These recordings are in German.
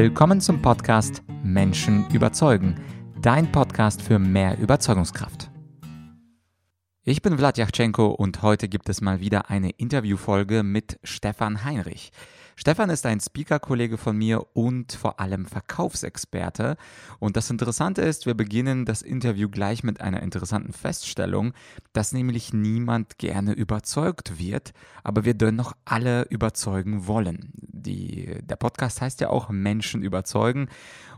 Willkommen zum Podcast Menschen überzeugen, dein Podcast für mehr Überzeugungskraft. Ich bin Vlad Yachchenko und heute gibt es mal wieder eine Interviewfolge mit Stefan Heinrich. Stefan ist ein Speaker-Kollege von mir und vor allem Verkaufsexperte. Und das Interessante ist, wir beginnen das Interview gleich mit einer interessanten Feststellung, dass nämlich niemand gerne überzeugt wird, aber wir dennoch alle überzeugen wollen. Die, der Podcast heißt ja auch Menschen überzeugen.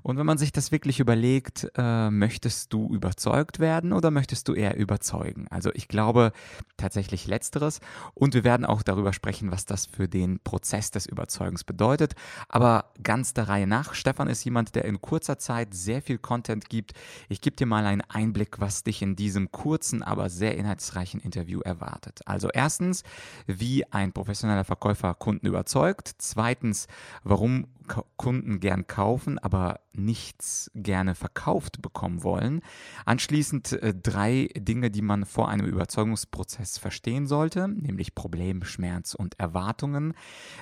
Und wenn man sich das wirklich überlegt, äh, möchtest du überzeugt werden oder möchtest du eher überzeugen? Also ich glaube tatsächlich letzteres. Und wir werden auch darüber sprechen, was das für den Prozess des Überzeugens bedeutet. Aber ganz der Reihe nach, Stefan ist jemand, der in kurzer Zeit sehr viel Content gibt. Ich gebe dir mal einen Einblick, was dich in diesem kurzen, aber sehr inhaltsreichen Interview erwartet. Also erstens, wie ein professioneller Verkäufer Kunden überzeugt. Zweitens, warum Kunden gern kaufen, aber nichts gerne verkauft bekommen wollen. Anschließend äh, drei Dinge, die man vor einem Überzeugungsprozess verstehen sollte, nämlich Problem, Schmerz und Erwartungen.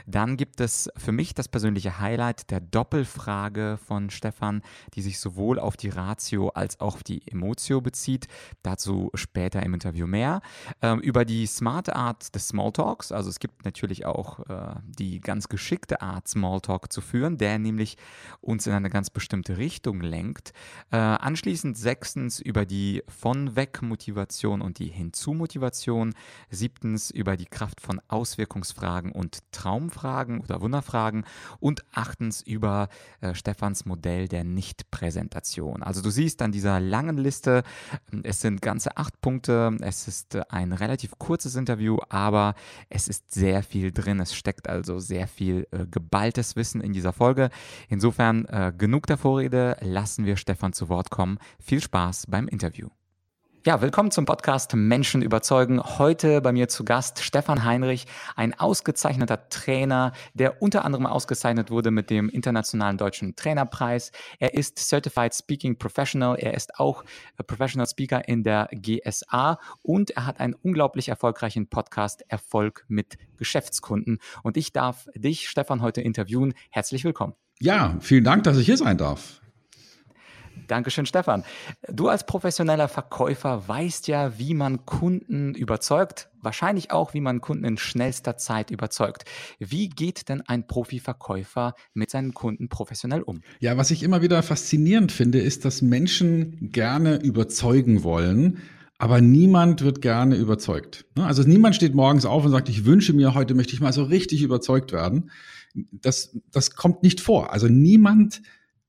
Dann gibt es für mich das persönliche Highlight der Doppelfrage von Stefan, die sich sowohl auf die Ratio als auch auf die Emotio bezieht. Dazu später im Interview mehr. Ähm, über die smarte Art des Smalltalks, also es gibt natürlich auch äh, die ganz geschickte Art, Smalltalk zu führen, der nämlich uns in eine ganz bestimmte Richtung lenkt. Äh, anschließend sechstens über die Von-Weg-Motivation und die Hinzu-Motivation. Siebtens über die Kraft von Auswirkungsfragen und Traumfragen oder Wunderfragen. Und achtens über äh, Stefans Modell der Nicht-Präsentation. Also du siehst an dieser langen Liste, es sind ganze acht Punkte. Es ist äh, ein relativ kurzes Interview, aber es ist sehr viel drin. Es steckt also sehr viel äh, geballtes Wissen in dieser Folge. Insofern äh, genug der Vorrede, lassen wir Stefan zu Wort kommen. Viel Spaß beim Interview. Ja, willkommen zum Podcast Menschen überzeugen. Heute bei mir zu Gast Stefan Heinrich, ein ausgezeichneter Trainer, der unter anderem ausgezeichnet wurde mit dem Internationalen Deutschen Trainerpreis. Er ist Certified Speaking Professional. Er ist auch Professional Speaker in der GSA und er hat einen unglaublich erfolgreichen Podcast Erfolg mit Geschäftskunden. Und ich darf dich, Stefan, heute interviewen. Herzlich willkommen. Ja, vielen Dank, dass ich hier sein darf. Dankeschön, Stefan. Du als professioneller Verkäufer weißt ja, wie man Kunden überzeugt, wahrscheinlich auch, wie man Kunden in schnellster Zeit überzeugt. Wie geht denn ein Profiverkäufer mit seinen Kunden professionell um? Ja, was ich immer wieder faszinierend finde, ist, dass Menschen gerne überzeugen wollen. Aber niemand wird gerne überzeugt. Ne? Also niemand steht morgens auf und sagt, ich wünsche mir, heute möchte ich mal so richtig überzeugt werden. Das, das kommt nicht vor. Also niemand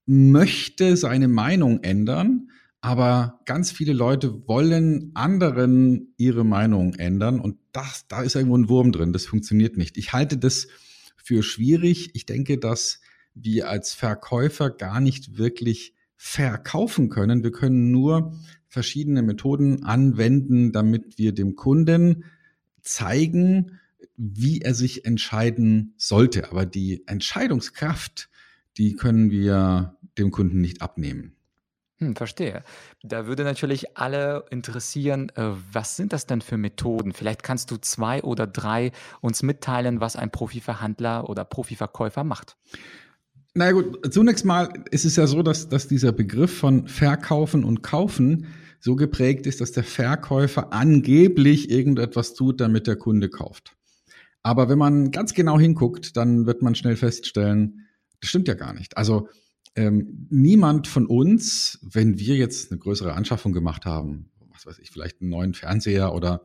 möchte seine Meinung ändern, aber ganz viele Leute wollen anderen ihre Meinung ändern und das, da ist irgendwo ein Wurm drin. Das funktioniert nicht. Ich halte das für schwierig. Ich denke, dass wir als Verkäufer gar nicht wirklich verkaufen können. Wir können nur verschiedene Methoden anwenden, damit wir dem Kunden zeigen, wie er sich entscheiden sollte. Aber die Entscheidungskraft, die können wir dem Kunden nicht abnehmen. Hm, verstehe. Da würde natürlich alle interessieren, äh, was sind das denn für Methoden? Vielleicht kannst du zwei oder drei uns mitteilen, was ein Profiverhandler oder Profiverkäufer macht. Na naja, gut, zunächst mal ist es ja so, dass, dass dieser Begriff von Verkaufen und Kaufen so geprägt ist, dass der Verkäufer angeblich irgendetwas tut, damit der Kunde kauft. Aber wenn man ganz genau hinguckt, dann wird man schnell feststellen, das stimmt ja gar nicht. Also ähm, niemand von uns, wenn wir jetzt eine größere Anschaffung gemacht haben, was weiß ich, vielleicht einen neuen Fernseher oder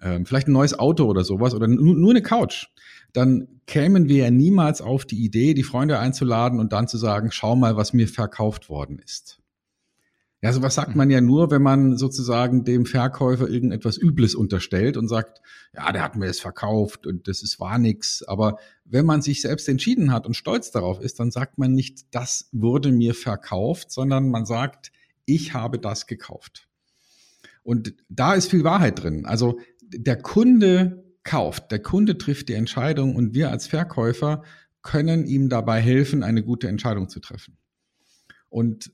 ähm, vielleicht ein neues Auto oder sowas oder nur eine Couch, dann kämen wir ja niemals auf die Idee, die Freunde einzuladen und dann zu sagen, schau mal, was mir verkauft worden ist. Ja, sowas sagt mhm. man ja nur, wenn man sozusagen dem Verkäufer irgendetwas Übles unterstellt und sagt, ja, der hat mir das verkauft und das ist war nix. Aber wenn man sich selbst entschieden hat und stolz darauf ist, dann sagt man nicht, das wurde mir verkauft, sondern man sagt, ich habe das gekauft. Und da ist viel Wahrheit drin. Also der Kunde kauft, der Kunde trifft die Entscheidung und wir als Verkäufer können ihm dabei helfen, eine gute Entscheidung zu treffen. Und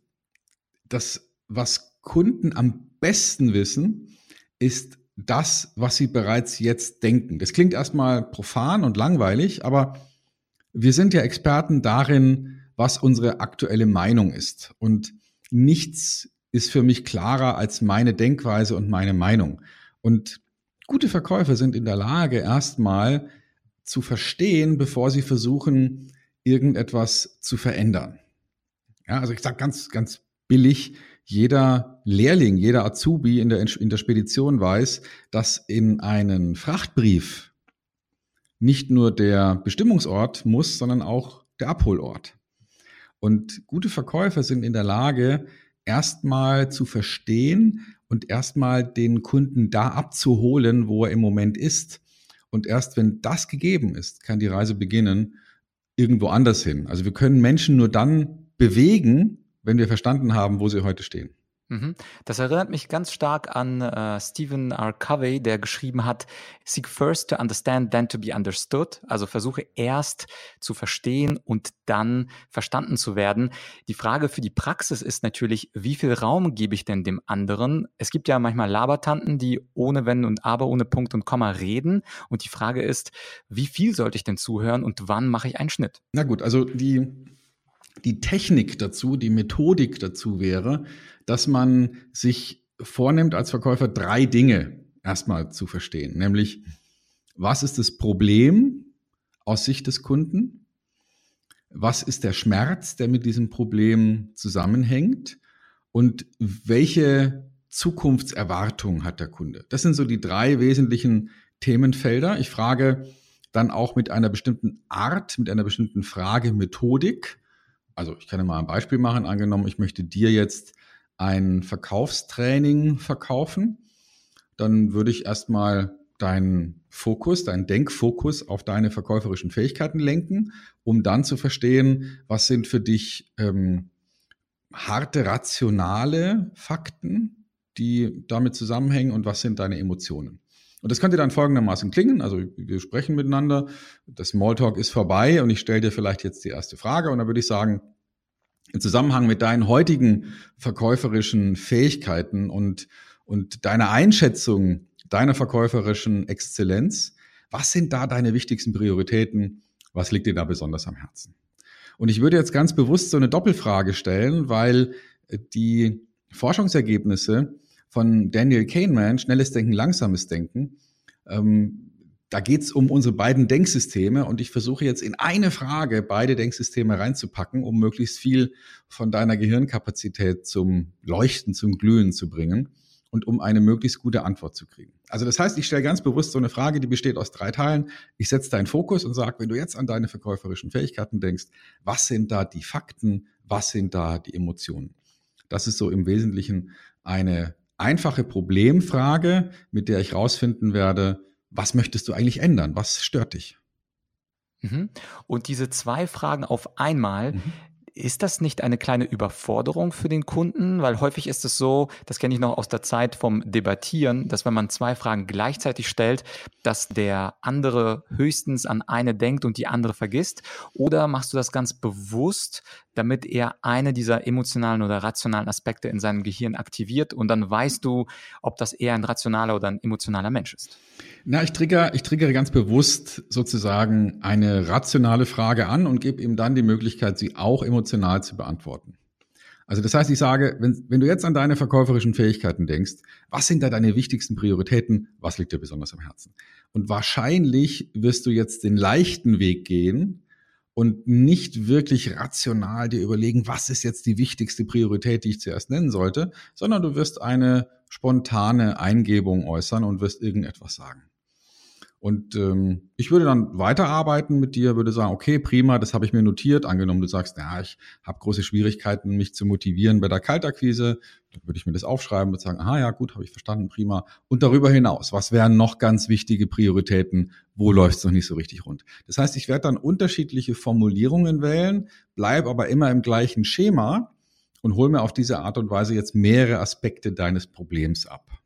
das was Kunden am besten wissen, ist das, was sie bereits jetzt denken. Das klingt erstmal profan und langweilig, aber wir sind ja Experten darin, was unsere aktuelle Meinung ist. Und nichts ist für mich klarer als meine Denkweise und meine Meinung. Und gute Verkäufer sind in der Lage, erstmal zu verstehen, bevor sie versuchen, irgendetwas zu verändern. Ja, also ich sage ganz, ganz billig, jeder Lehrling, jeder Azubi in der, in der Spedition weiß, dass in einen Frachtbrief nicht nur der Bestimmungsort muss, sondern auch der Abholort. Und gute Verkäufer sind in der Lage, erstmal zu verstehen und erstmal den Kunden da abzuholen, wo er im Moment ist. Und erst wenn das gegeben ist, kann die Reise beginnen, irgendwo anders hin. Also wir können Menschen nur dann bewegen, wenn wir verstanden haben, wo sie heute stehen. Mhm. Das erinnert mich ganz stark an äh, Stephen R. Covey, der geschrieben hat, Seek first to understand, then to be understood. Also versuche erst zu verstehen und dann verstanden zu werden. Die Frage für die Praxis ist natürlich, wie viel Raum gebe ich denn dem anderen? Es gibt ja manchmal Labertanten, die ohne Wenn und Aber, ohne Punkt und Komma reden. Und die Frage ist, wie viel sollte ich denn zuhören und wann mache ich einen Schnitt? Na gut, also die die Technik dazu, die Methodik dazu wäre, dass man sich vornimmt als Verkäufer drei Dinge erstmal zu verstehen, nämlich was ist das Problem aus Sicht des Kunden? Was ist der Schmerz, der mit diesem Problem zusammenhängt? Und welche Zukunftserwartung hat der Kunde? Das sind so die drei wesentlichen Themenfelder. Ich frage dann auch mit einer bestimmten Art, mit einer bestimmten Fragemethodik also ich kann ja mal ein Beispiel machen. Angenommen, ich möchte dir jetzt ein Verkaufstraining verkaufen, dann würde ich erstmal deinen Fokus, deinen Denkfokus auf deine verkäuferischen Fähigkeiten lenken, um dann zu verstehen, was sind für dich ähm, harte, rationale Fakten, die damit zusammenhängen und was sind deine Emotionen. Und das könnte dann folgendermaßen klingen. Also wir sprechen miteinander, das Smalltalk ist vorbei und ich stelle dir vielleicht jetzt die erste Frage und dann würde ich sagen, im Zusammenhang mit deinen heutigen verkäuferischen Fähigkeiten und, und deiner Einschätzung deiner verkäuferischen Exzellenz, was sind da deine wichtigsten Prioritäten? Was liegt dir da besonders am Herzen? Und ich würde jetzt ganz bewusst so eine Doppelfrage stellen, weil die Forschungsergebnisse von Daniel Kahneman, Schnelles Denken, Langsames Denken, ähm, da geht es um unsere beiden Denksysteme und ich versuche jetzt in eine Frage beide Denksysteme reinzupacken, um möglichst viel von deiner Gehirnkapazität zum Leuchten, zum Glühen zu bringen und um eine möglichst gute Antwort zu kriegen. Also das heißt, ich stelle ganz bewusst so eine Frage, die besteht aus drei Teilen. Ich setze deinen Fokus und sage, wenn du jetzt an deine verkäuferischen Fähigkeiten denkst, was sind da die Fakten, was sind da die Emotionen? Das ist so im Wesentlichen eine einfache Problemfrage, mit der ich rausfinden werde, was möchtest du eigentlich ändern? Was stört dich? Mhm. Und diese zwei Fragen auf einmal, mhm. Ist das nicht eine kleine Überforderung für den Kunden? Weil häufig ist es so, das kenne ich noch aus der Zeit vom Debattieren, dass wenn man zwei Fragen gleichzeitig stellt, dass der andere höchstens an eine denkt und die andere vergisst. Oder machst du das ganz bewusst, damit er eine dieser emotionalen oder rationalen Aspekte in seinem Gehirn aktiviert und dann weißt du, ob das eher ein rationaler oder ein emotionaler Mensch ist? Na, ich triggere, ich triggere ganz bewusst sozusagen eine rationale Frage an und gebe ihm dann die Möglichkeit, sie auch emotional zu beantworten. Also das heißt, ich sage, wenn, wenn du jetzt an deine verkäuferischen Fähigkeiten denkst, was sind da deine wichtigsten Prioritäten? Was liegt dir besonders am Herzen? Und wahrscheinlich wirst du jetzt den leichten Weg gehen und nicht wirklich rational dir überlegen, was ist jetzt die wichtigste Priorität, die ich zuerst nennen sollte, sondern du wirst eine spontane Eingebung äußern und wirst irgendetwas sagen. Und ähm, ich würde dann weiterarbeiten mit dir, würde sagen, okay, prima, das habe ich mir notiert. Angenommen, du sagst, ja, ich habe große Schwierigkeiten, mich zu motivieren bei der Kaltakquise, dann würde ich mir das aufschreiben und sagen, aha, ja, gut, habe ich verstanden, prima. Und darüber hinaus, was wären noch ganz wichtige Prioritäten? Wo läuft es noch nicht so richtig rund? Das heißt, ich werde dann unterschiedliche Formulierungen wählen, bleib aber immer im gleichen Schema und hol mir auf diese Art und Weise jetzt mehrere Aspekte deines Problems ab.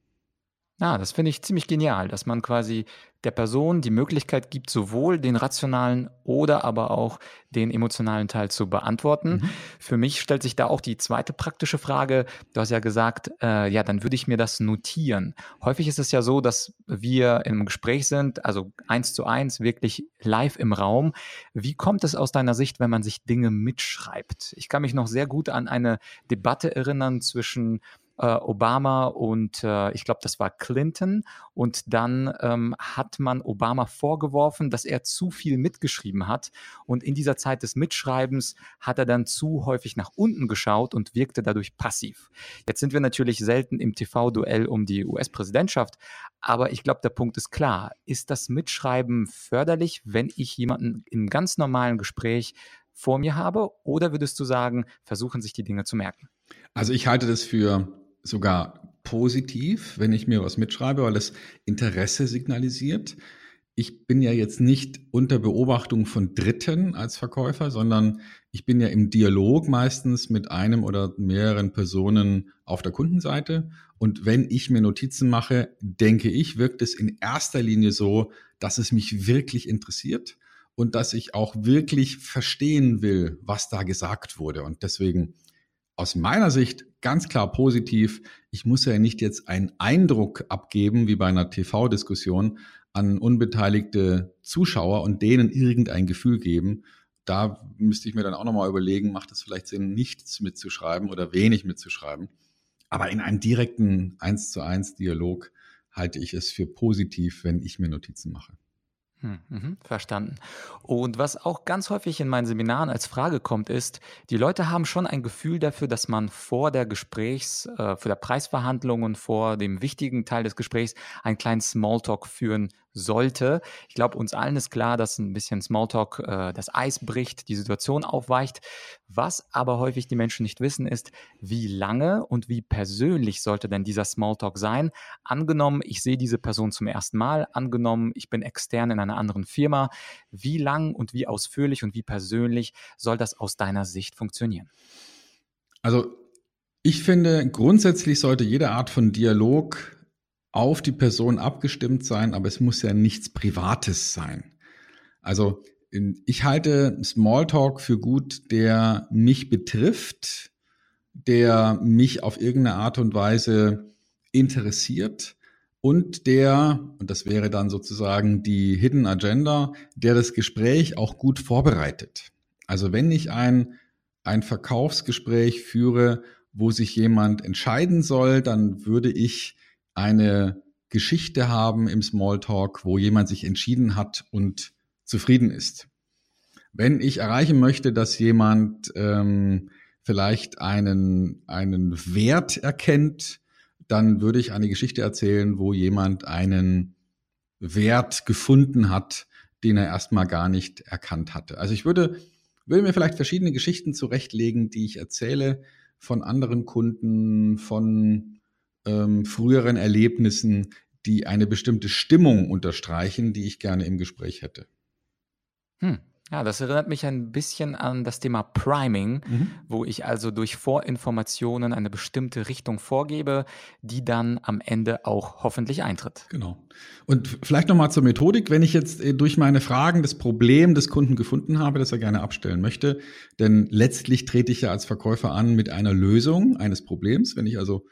Ah, das finde ich ziemlich genial, dass man quasi der Person die Möglichkeit gibt, sowohl den rationalen oder aber auch den emotionalen Teil zu beantworten. Mhm. Für mich stellt sich da auch die zweite praktische Frage. Du hast ja gesagt, äh, ja, dann würde ich mir das notieren. Häufig ist es ja so, dass wir im Gespräch sind, also eins zu eins, wirklich live im Raum. Wie kommt es aus deiner Sicht, wenn man sich Dinge mitschreibt? Ich kann mich noch sehr gut an eine Debatte erinnern zwischen äh, Obama und äh, ich glaube, das war Clinton. Und dann ähm, hat man Obama vorgeworfen, dass er zu viel mitgeschrieben hat. Und in dieser Zeit des Mitschreibens hat er dann zu häufig nach unten geschaut und wirkte dadurch passiv. Jetzt sind wir natürlich selten im TV-Duell um die US-Präsidentschaft, aber ich glaube, der Punkt ist klar. Ist das Mitschreiben förderlich, wenn ich jemanden im ganz normalen Gespräch vor mir habe? Oder würdest du sagen, versuchen sich die Dinge zu merken? Also ich halte das für sogar positiv, wenn ich mir was mitschreibe, weil es Interesse signalisiert. Ich bin ja jetzt nicht unter Beobachtung von Dritten als Verkäufer, sondern ich bin ja im Dialog meistens mit einem oder mehreren Personen auf der Kundenseite. Und wenn ich mir Notizen mache, denke ich, wirkt es in erster Linie so, dass es mich wirklich interessiert und dass ich auch wirklich verstehen will, was da gesagt wurde. Und deswegen aus meiner Sicht ganz klar positiv. Ich muss ja nicht jetzt einen Eindruck abgeben, wie bei einer TV-Diskussion, an unbeteiligte Zuschauer und denen irgendein Gefühl geben. Da müsste ich mir dann auch nochmal überlegen, macht es vielleicht Sinn, nichts mitzuschreiben oder wenig mitzuschreiben. Aber in einem direkten 1 zu 1 Dialog halte ich es für positiv, wenn ich mir Notizen mache. Hm, mhm, verstanden. Und was auch ganz häufig in meinen Seminaren als Frage kommt, ist, die Leute haben schon ein Gefühl dafür, dass man vor der Gesprächs, äh, vor der Preisverhandlung und vor dem wichtigen Teil des Gesprächs einen kleinen Smalltalk führen sollte. Ich glaube, uns allen ist klar, dass ein bisschen Smalltalk äh, das Eis bricht, die Situation aufweicht. Was aber häufig die Menschen nicht wissen, ist, wie lange und wie persönlich sollte denn dieser Smalltalk sein? Angenommen, ich sehe diese Person zum ersten Mal, angenommen, ich bin extern in einer anderen Firma. Wie lang und wie ausführlich und wie persönlich soll das aus deiner Sicht funktionieren? Also ich finde, grundsätzlich sollte jede Art von Dialog auf die Person abgestimmt sein, aber es muss ja nichts Privates sein. Also ich halte Smalltalk für gut, der mich betrifft, der mich auf irgendeine Art und Weise interessiert und der, und das wäre dann sozusagen die Hidden Agenda, der das Gespräch auch gut vorbereitet. Also wenn ich ein, ein Verkaufsgespräch führe, wo sich jemand entscheiden soll, dann würde ich eine Geschichte haben im Smalltalk, wo jemand sich entschieden hat und zufrieden ist. Wenn ich erreichen möchte, dass jemand ähm, vielleicht einen, einen Wert erkennt, dann würde ich eine Geschichte erzählen, wo jemand einen Wert gefunden hat, den er erstmal gar nicht erkannt hatte. Also ich würde, würde mir vielleicht verschiedene Geschichten zurechtlegen, die ich erzähle von anderen Kunden, von ähm, früheren Erlebnissen, die eine bestimmte Stimmung unterstreichen, die ich gerne im Gespräch hätte. Hm. Ja, das erinnert mich ein bisschen an das Thema Priming, mhm. wo ich also durch Vorinformationen eine bestimmte Richtung vorgebe, die dann am Ende auch hoffentlich eintritt. Genau. Und vielleicht nochmal zur Methodik. Wenn ich jetzt äh, durch meine Fragen das Problem des Kunden gefunden habe, das er gerne abstellen möchte, denn letztlich trete ich ja als Verkäufer an mit einer Lösung eines Problems. Wenn ich also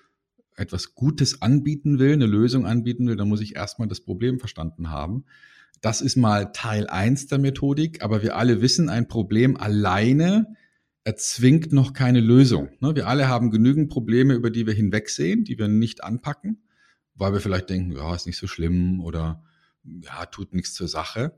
etwas Gutes anbieten will, eine Lösung anbieten will, dann muss ich erstmal das Problem verstanden haben. Das ist mal Teil eins der Methodik, aber wir alle wissen, ein Problem alleine erzwingt noch keine Lösung. Ne, wir alle haben genügend Probleme, über die wir hinwegsehen, die wir nicht anpacken, weil wir vielleicht denken, ja, ist nicht so schlimm oder ja, tut nichts zur Sache.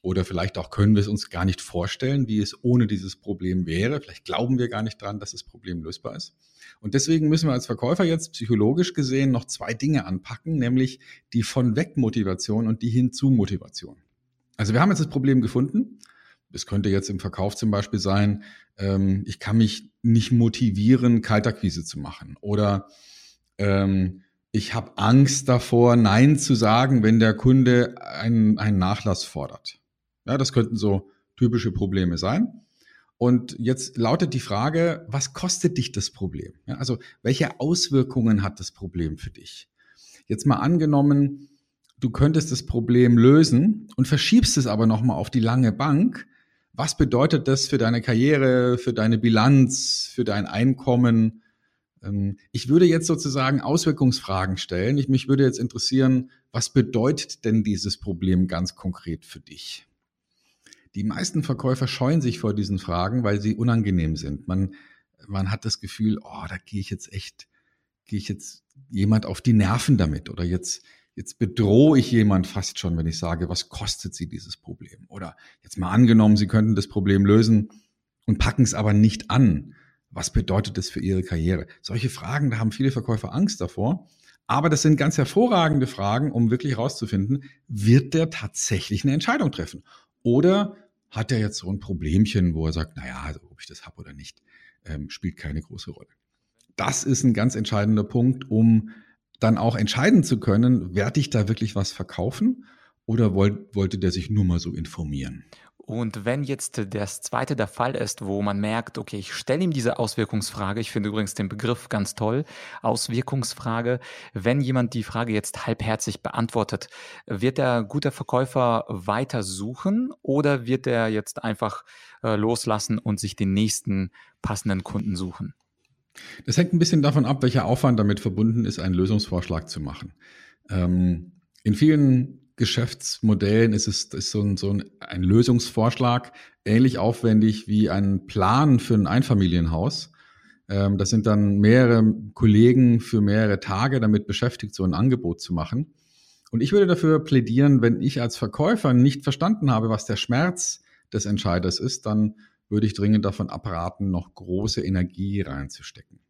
Oder vielleicht auch können wir es uns gar nicht vorstellen, wie es ohne dieses Problem wäre. Vielleicht glauben wir gar nicht dran, dass das Problem lösbar ist. Und deswegen müssen wir als Verkäufer jetzt psychologisch gesehen noch zwei Dinge anpacken, nämlich die von weg Motivation und die hinzu Motivation. Also wir haben jetzt das Problem gefunden. Es könnte jetzt im Verkauf zum Beispiel sein, ähm, ich kann mich nicht motivieren, Kaltakquise zu machen. Oder ähm, ich habe Angst davor, Nein zu sagen, wenn der Kunde einen, einen Nachlass fordert. Ja, das könnten so typische Probleme sein. Und jetzt lautet die Frage, was kostet dich das Problem? Ja, also welche Auswirkungen hat das Problem für dich? Jetzt mal angenommen, du könntest das Problem lösen und verschiebst es aber nochmal auf die lange Bank. Was bedeutet das für deine Karriere, für deine Bilanz, für dein Einkommen? Ähm, ich würde jetzt sozusagen Auswirkungsfragen stellen. Ich, mich würde jetzt interessieren, was bedeutet denn dieses Problem ganz konkret für dich? Die meisten Verkäufer scheuen sich vor diesen Fragen, weil sie unangenehm sind. Man, man hat das Gefühl, oh, da gehe ich jetzt echt, gehe ich jetzt jemand auf die Nerven damit oder jetzt, jetzt bedrohe ich jemand fast schon, wenn ich sage, was kostet sie dieses Problem? Oder jetzt mal angenommen, sie könnten das Problem lösen und packen es aber nicht an. Was bedeutet das für ihre Karriere? Solche Fragen, da haben viele Verkäufer Angst davor. Aber das sind ganz hervorragende Fragen, um wirklich herauszufinden, wird der tatsächlich eine Entscheidung treffen? Oder hat er jetzt so ein Problemchen, wo er sagt, naja, also ob ich das habe oder nicht, ähm, spielt keine große Rolle. Das ist ein ganz entscheidender Punkt, um dann auch entscheiden zu können, werde ich da wirklich was verkaufen oder wollt, wollte der sich nur mal so informieren? Und wenn jetzt das zweite der Fall ist, wo man merkt, okay, ich stelle ihm diese Auswirkungsfrage, ich finde übrigens den Begriff ganz toll, Auswirkungsfrage, wenn jemand die Frage jetzt halbherzig beantwortet, wird der gute Verkäufer weiter suchen oder wird er jetzt einfach äh, loslassen und sich den nächsten passenden Kunden suchen? Das hängt ein bisschen davon ab, welcher Aufwand damit verbunden ist, einen Lösungsvorschlag zu machen. Ähm, in vielen Geschäftsmodellen ist es ist so, ein, so ein, ein Lösungsvorschlag ähnlich aufwendig wie ein Plan für ein Einfamilienhaus. Ähm, das sind dann mehrere Kollegen für mehrere Tage damit beschäftigt, so ein Angebot zu machen. Und ich würde dafür plädieren, wenn ich als Verkäufer nicht verstanden habe, was der Schmerz des Entscheiders ist, dann würde ich dringend davon abraten, noch große Energie reinzustecken.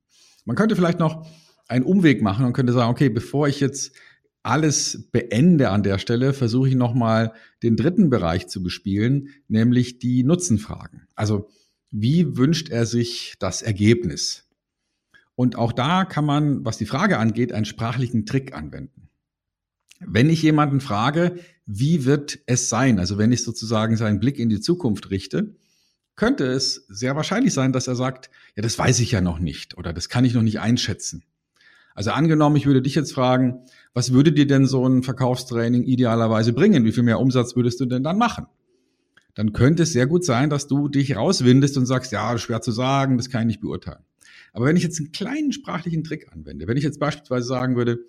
Man könnte vielleicht noch einen Umweg machen und könnte sagen, okay, bevor ich jetzt alles beende an der Stelle, versuche ich nochmal den dritten Bereich zu bespielen, nämlich die Nutzenfragen. Also wie wünscht er sich das Ergebnis? Und auch da kann man, was die Frage angeht, einen sprachlichen Trick anwenden. Wenn ich jemanden frage, wie wird es sein, also wenn ich sozusagen seinen Blick in die Zukunft richte, könnte es sehr wahrscheinlich sein, dass er sagt, ja, das weiß ich ja noch nicht oder das kann ich noch nicht einschätzen. Also angenommen, ich würde dich jetzt fragen, was würde dir denn so ein Verkaufstraining idealerweise bringen? Wie viel mehr Umsatz würdest du denn dann machen? Dann könnte es sehr gut sein, dass du dich rauswindest und sagst, ja, schwer zu sagen, das kann ich nicht beurteilen. Aber wenn ich jetzt einen kleinen sprachlichen Trick anwende, wenn ich jetzt beispielsweise sagen würde,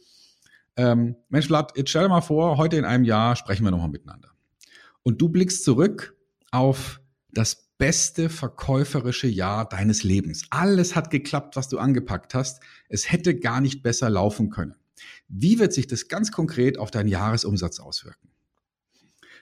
ähm, Mensch, Vlad, jetzt stell dir mal vor, heute in einem Jahr sprechen wir nochmal miteinander. Und du blickst zurück auf das beste verkäuferische Jahr deines Lebens. Alles hat geklappt, was du angepackt hast. Es hätte gar nicht besser laufen können. Wie wird sich das ganz konkret auf deinen Jahresumsatz auswirken?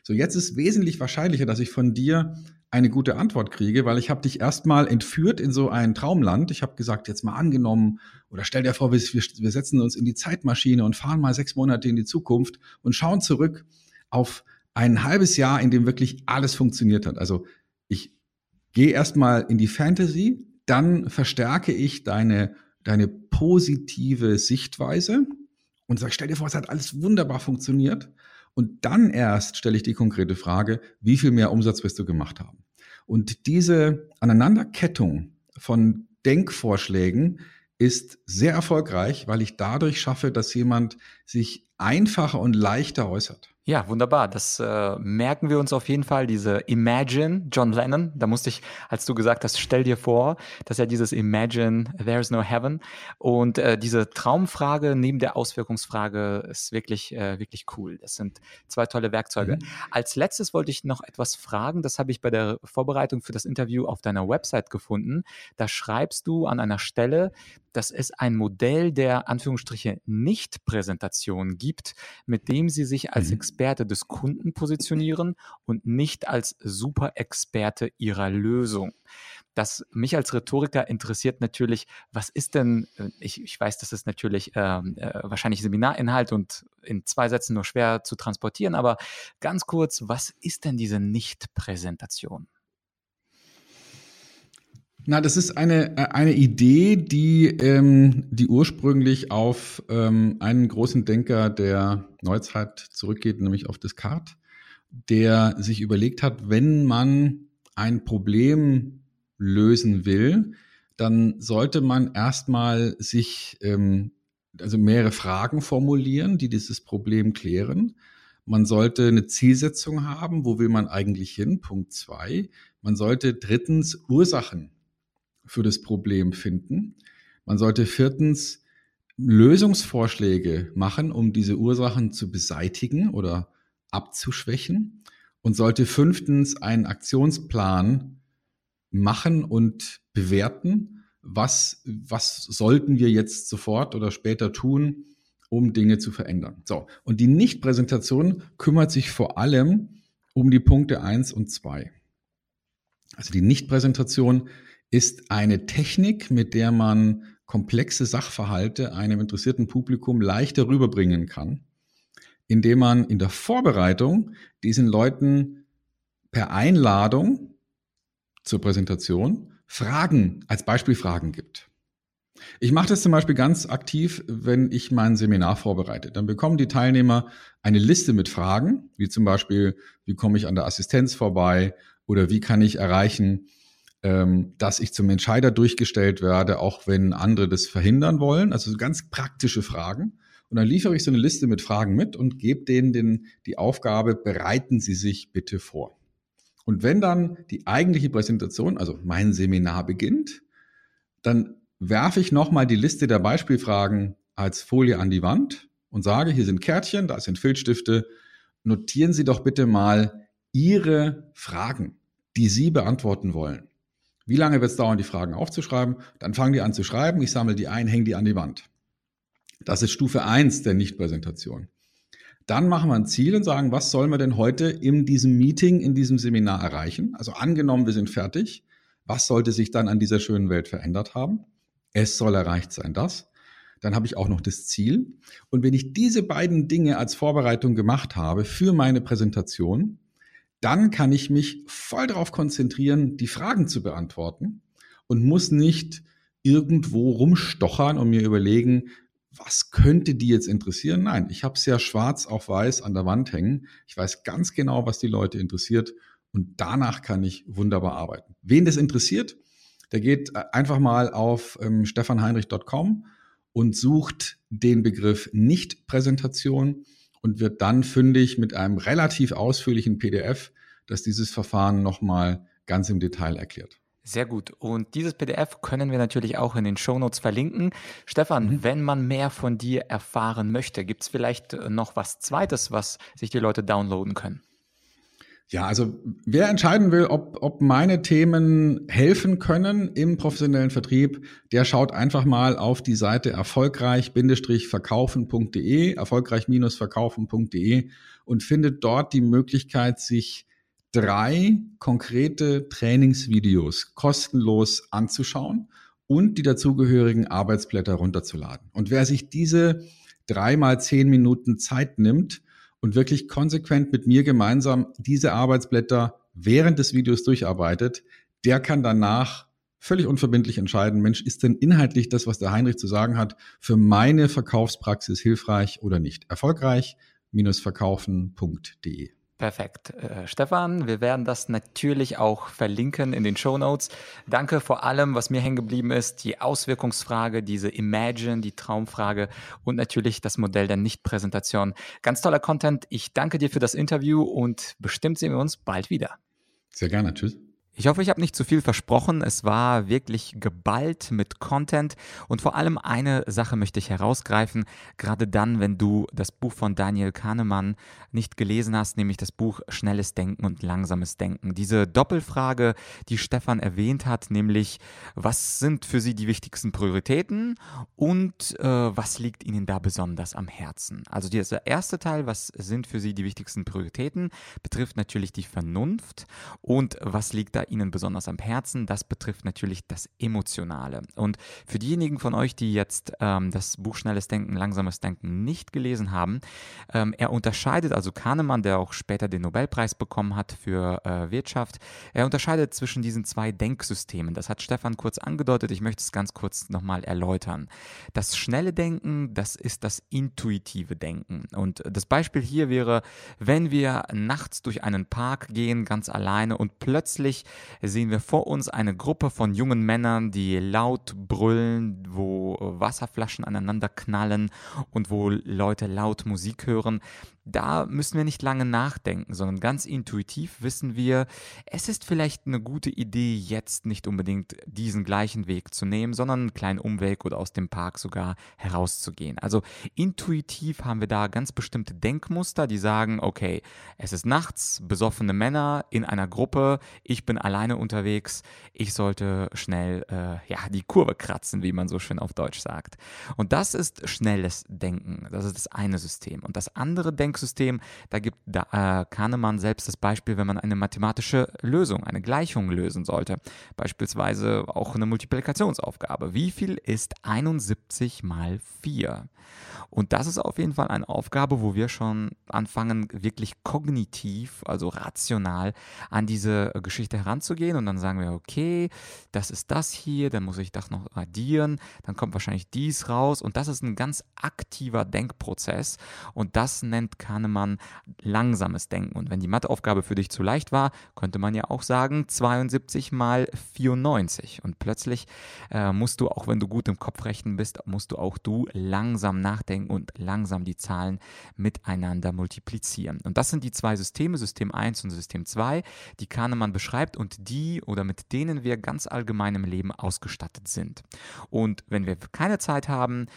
So, jetzt ist wesentlich wahrscheinlicher, dass ich von dir eine gute Antwort kriege, weil ich habe dich erstmal entführt in so ein Traumland. Ich habe gesagt, jetzt mal angenommen oder stell dir vor, wir, wir setzen uns in die Zeitmaschine und fahren mal sechs Monate in die Zukunft und schauen zurück auf ein halbes Jahr, in dem wirklich alles funktioniert hat. Also ich gehe erstmal in die Fantasy, dann verstärke ich deine, deine positive Sichtweise und sage, stell dir vor, es hat alles wunderbar funktioniert. Und dann erst stelle ich die konkrete Frage, wie viel mehr Umsatz wirst du gemacht haben? Und diese Aneinanderkettung von Denkvorschlägen ist sehr erfolgreich, weil ich dadurch schaffe, dass jemand sich einfacher und leichter äußert. Ja, wunderbar. Das äh, merken wir uns auf jeden Fall. Diese Imagine, John Lennon, da musste ich, als du gesagt hast, stell dir vor, dass ja dieses Imagine, there's no heaven. Und äh, diese Traumfrage neben der Auswirkungsfrage ist wirklich, äh, wirklich cool. Das sind zwei tolle Werkzeuge. Mhm. Als letztes wollte ich noch etwas fragen. Das habe ich bei der Vorbereitung für das Interview auf deiner Website gefunden. Da schreibst du an einer Stelle, dass es ein Modell der Anführungsstriche Nicht-Präsentation gibt, mit dem sie sich als mhm. Experte des Kunden positionieren und nicht als Super-Experte ihrer Lösung. Das mich als Rhetoriker interessiert natürlich, was ist denn, äh, ich, ich weiß, das ist natürlich ähm, äh, wahrscheinlich Seminarinhalt und in zwei Sätzen nur schwer zu transportieren, aber ganz kurz, was ist denn diese Nicht-Präsentation? Na, das ist eine, äh, eine Idee, die, ähm, die ursprünglich auf ähm, einen großen Denker der Neuzeit zurückgeht, nämlich auf Descartes, der sich überlegt hat, wenn man ein Problem lösen will, dann sollte man erstmal sich ähm, also mehrere Fragen formulieren, die dieses Problem klären. Man sollte eine Zielsetzung haben. Wo will man eigentlich hin? Punkt zwei. Man sollte drittens Ursachen für das Problem finden. Man sollte viertens Lösungsvorschläge machen, um diese Ursachen zu beseitigen oder abzuschwächen. Und sollte fünftens einen Aktionsplan machen und bewerten, was, was sollten wir jetzt sofort oder später tun, um Dinge zu verändern. So. Und die Nichtpräsentation kümmert sich vor allem um die Punkte eins und zwei. Also die Nichtpräsentation ist eine Technik, mit der man komplexe Sachverhalte einem interessierten Publikum leichter rüberbringen kann, indem man in der Vorbereitung diesen Leuten per Einladung zur Präsentation Fragen als Beispielfragen gibt. Ich mache das zum Beispiel ganz aktiv, wenn ich mein Seminar vorbereite. Dann bekommen die Teilnehmer eine Liste mit Fragen, wie zum Beispiel, wie komme ich an der Assistenz vorbei oder wie kann ich erreichen, dass ich zum Entscheider durchgestellt werde, auch wenn andere das verhindern wollen. Also ganz praktische Fragen. Und dann liefere ich so eine Liste mit Fragen mit und gebe denen den, die Aufgabe, bereiten Sie sich bitte vor. Und wenn dann die eigentliche Präsentation, also mein Seminar beginnt, dann werfe ich nochmal die Liste der Beispielfragen als Folie an die Wand und sage, hier sind Kärtchen, da sind Filzstifte. Notieren Sie doch bitte mal Ihre Fragen, die Sie beantworten wollen. Wie lange wird es dauern, die Fragen aufzuschreiben? Dann fangen die an zu schreiben, ich sammle die ein, hänge die an die Wand. Das ist Stufe 1 der Nichtpräsentation. Dann machen wir ein Ziel und sagen, was sollen wir denn heute in diesem Meeting, in diesem Seminar erreichen? Also angenommen, wir sind fertig. Was sollte sich dann an dieser schönen Welt verändert haben? Es soll erreicht sein, das. Dann habe ich auch noch das Ziel. Und wenn ich diese beiden Dinge als Vorbereitung gemacht habe für meine Präsentation, dann kann ich mich voll darauf konzentrieren, die Fragen zu beantworten und muss nicht irgendwo rumstochern und mir überlegen, was könnte die jetzt interessieren? Nein, ich habe es ja schwarz auf weiß an der Wand hängen. Ich weiß ganz genau, was die Leute interessiert und danach kann ich wunderbar arbeiten. Wen das interessiert, der geht äh, einfach mal auf ähm, stefanheinrich.com und sucht den Begriff Nicht-Präsentation und wird dann fündig mit einem relativ ausführlichen PDF, das dieses Verfahren nochmal ganz im Detail erklärt. Sehr gut. Und dieses PDF können wir natürlich auch in den Shownotes verlinken. Stefan, mhm. wenn man mehr von dir erfahren möchte, gibt es vielleicht noch was Zweites, was sich die Leute downloaden können? Ja, also wer entscheiden will, ob, ob meine Themen helfen können im professionellen Vertrieb, der schaut einfach mal auf die Seite erfolgreich-verkaufen.de, erfolgreich-verkaufen.de und findet dort die Möglichkeit, sich drei konkrete Trainingsvideos kostenlos anzuschauen und die dazugehörigen Arbeitsblätter runterzuladen. Und wer sich diese dreimal zehn Minuten Zeit nimmt, und wirklich konsequent mit mir gemeinsam diese Arbeitsblätter während des Videos durcharbeitet, der kann danach völlig unverbindlich entscheiden, Mensch, ist denn inhaltlich das, was der Heinrich zu sagen hat, für meine Verkaufspraxis hilfreich oder nicht? Erfolgreich-verkaufen.de Perfekt. Äh, Stefan, wir werden das natürlich auch verlinken in den Show Notes. Danke vor allem, was mir hängen geblieben ist, die Auswirkungsfrage, diese Imagine, die Traumfrage und natürlich das Modell der Nichtpräsentation. Ganz toller Content. Ich danke dir für das Interview und bestimmt sehen wir uns bald wieder. Sehr gerne. Tschüss. Ich hoffe, ich habe nicht zu viel versprochen. Es war wirklich geballt mit Content und vor allem eine Sache möchte ich herausgreifen, gerade dann, wenn du das Buch von Daniel Kahnemann nicht gelesen hast, nämlich das Buch Schnelles Denken und Langsames Denken. Diese Doppelfrage, die Stefan erwähnt hat, nämlich was sind für Sie die wichtigsten Prioritäten und äh, was liegt Ihnen da besonders am Herzen? Also dieser erste Teil, was sind für Sie die wichtigsten Prioritäten, betrifft natürlich die Vernunft und was liegt da da Ihnen besonders am Herzen. Das betrifft natürlich das Emotionale. Und für diejenigen von euch, die jetzt ähm, das Buch Schnelles Denken, Langsames Denken nicht gelesen haben, ähm, er unterscheidet, also Kahnemann, der auch später den Nobelpreis bekommen hat für äh, Wirtschaft, er unterscheidet zwischen diesen zwei Denksystemen. Das hat Stefan kurz angedeutet. Ich möchte es ganz kurz nochmal erläutern. Das schnelle Denken, das ist das intuitive Denken. Und das Beispiel hier wäre, wenn wir nachts durch einen Park gehen, ganz alleine und plötzlich sehen wir vor uns eine Gruppe von jungen Männern, die laut brüllen, wo Wasserflaschen aneinander knallen und wo Leute laut Musik hören da müssen wir nicht lange nachdenken, sondern ganz intuitiv wissen wir, es ist vielleicht eine gute Idee, jetzt nicht unbedingt diesen gleichen Weg zu nehmen, sondern einen kleinen Umweg oder aus dem Park sogar herauszugehen. Also intuitiv haben wir da ganz bestimmte Denkmuster, die sagen, okay, es ist nachts, besoffene Männer in einer Gruppe, ich bin alleine unterwegs, ich sollte schnell äh, ja, die Kurve kratzen, wie man so schön auf Deutsch sagt. Und das ist schnelles Denken. Das ist das eine System. Und das andere Denken Denksystem. Da gibt da, äh, Kahnemann selbst das Beispiel, wenn man eine mathematische Lösung, eine Gleichung lösen sollte. Beispielsweise auch eine Multiplikationsaufgabe. Wie viel ist 71 mal 4? Und das ist auf jeden Fall eine Aufgabe, wo wir schon anfangen, wirklich kognitiv, also rational an diese Geschichte heranzugehen. Und dann sagen wir, okay, das ist das hier, dann muss ich das noch addieren, dann kommt wahrscheinlich dies raus. Und das ist ein ganz aktiver Denkprozess. Und das nennt Kahnemann langsames Denken. Und wenn die Matheaufgabe für dich zu leicht war, könnte man ja auch sagen 72 mal 94. Und plötzlich äh, musst du, auch wenn du gut im Kopf rechnen bist, musst du auch du langsam nachdenken und langsam die Zahlen miteinander multiplizieren. Und das sind die zwei Systeme, System 1 und System 2, die Kahnemann beschreibt und die oder mit denen wir ganz allgemein im Leben ausgestattet sind. Und wenn wir keine Zeit haben,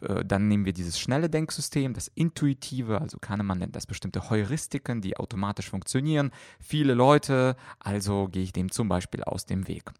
äh, dann nehmen wir dieses schnelle Denksystem, das intuitive, also Kahnemann nennt das bestimmte Heuristiken, die automatisch funktionieren. Viele Leute, also gehe ich dem zum Beispiel aus dem Weg.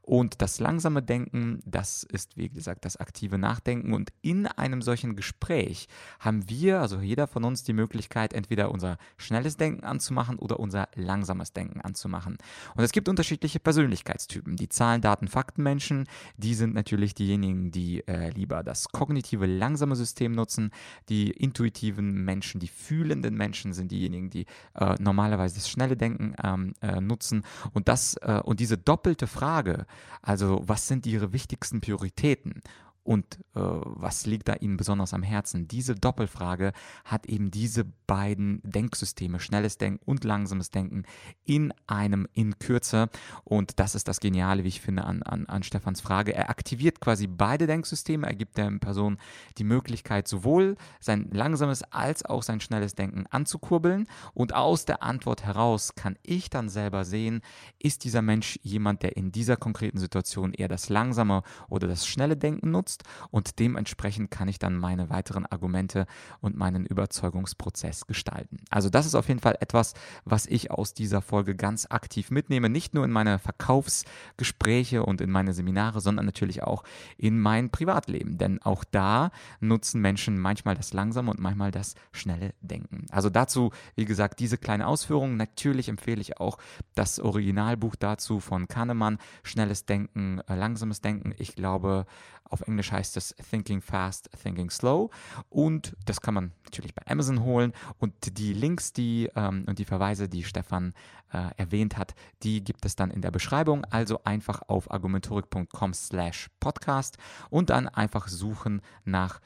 Und das langsame Denken, das ist wie gesagt das aktive Nachdenken. Und in einem solchen Gespräch haben wir, also jeder von uns, die Möglichkeit, entweder unser schnelles Denken anzumachen oder unser langsames Denken anzumachen. Und es gibt unterschiedliche Persönlichkeitstypen. Die Zahlen, Daten, Fakten Menschen, die sind natürlich diejenigen, die äh, lieber das kognitive, langsame System nutzen. Die intuitiven Menschen, die fühlenden Menschen sind diejenigen, die äh, normalerweise das schnelle Denken ähm, äh, nutzen. Und das äh, und diese doppelte Frage, also was sind ihre wichtigsten Prioritäten? Und äh, was liegt da Ihnen besonders am Herzen? Diese Doppelfrage hat eben diese beiden Denksysteme, schnelles Denken und langsames Denken, in einem in Kürze. Und das ist das Geniale, wie ich finde, an, an, an Stefans Frage. Er aktiviert quasi beide Denksysteme, er gibt der Person die Möglichkeit, sowohl sein langsames als auch sein schnelles Denken anzukurbeln. Und aus der Antwort heraus kann ich dann selber sehen, ist dieser Mensch jemand, der in dieser konkreten Situation eher das langsame oder das schnelle Denken nutzt benutzt und dementsprechend kann ich dann meine weiteren Argumente und meinen Überzeugungsprozess gestalten. Also das ist auf jeden Fall etwas, was ich aus dieser Folge ganz aktiv mitnehme, nicht nur in meine Verkaufsgespräche und in meine Seminare, sondern natürlich auch in mein Privatleben, denn auch da nutzen Menschen manchmal das langsame und manchmal das schnelle Denken. Also dazu, wie gesagt, diese kleine Ausführung. Natürlich empfehle ich auch das Originalbuch dazu von Kahnemann, Schnelles Denken, äh, langsames Denken. Ich glaube, auf Englisch heißt es Thinking Fast, Thinking Slow. Und das kann man natürlich bei Amazon holen. Und die Links die, ähm, und die Verweise, die Stefan äh, erwähnt hat, die gibt es dann in der Beschreibung. Also einfach auf argumentorik.com slash podcast und dann einfach suchen nach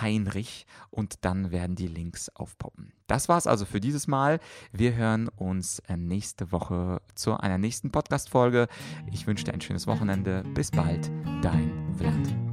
Heinrich und dann werden die Links aufpoppen. Das war's also für dieses Mal. Wir hören uns äh, nächste Woche zu einer nächsten Podcast-Folge. Ich wünsche dir ein schönes Wochenende. Bis bald, dein Vlad.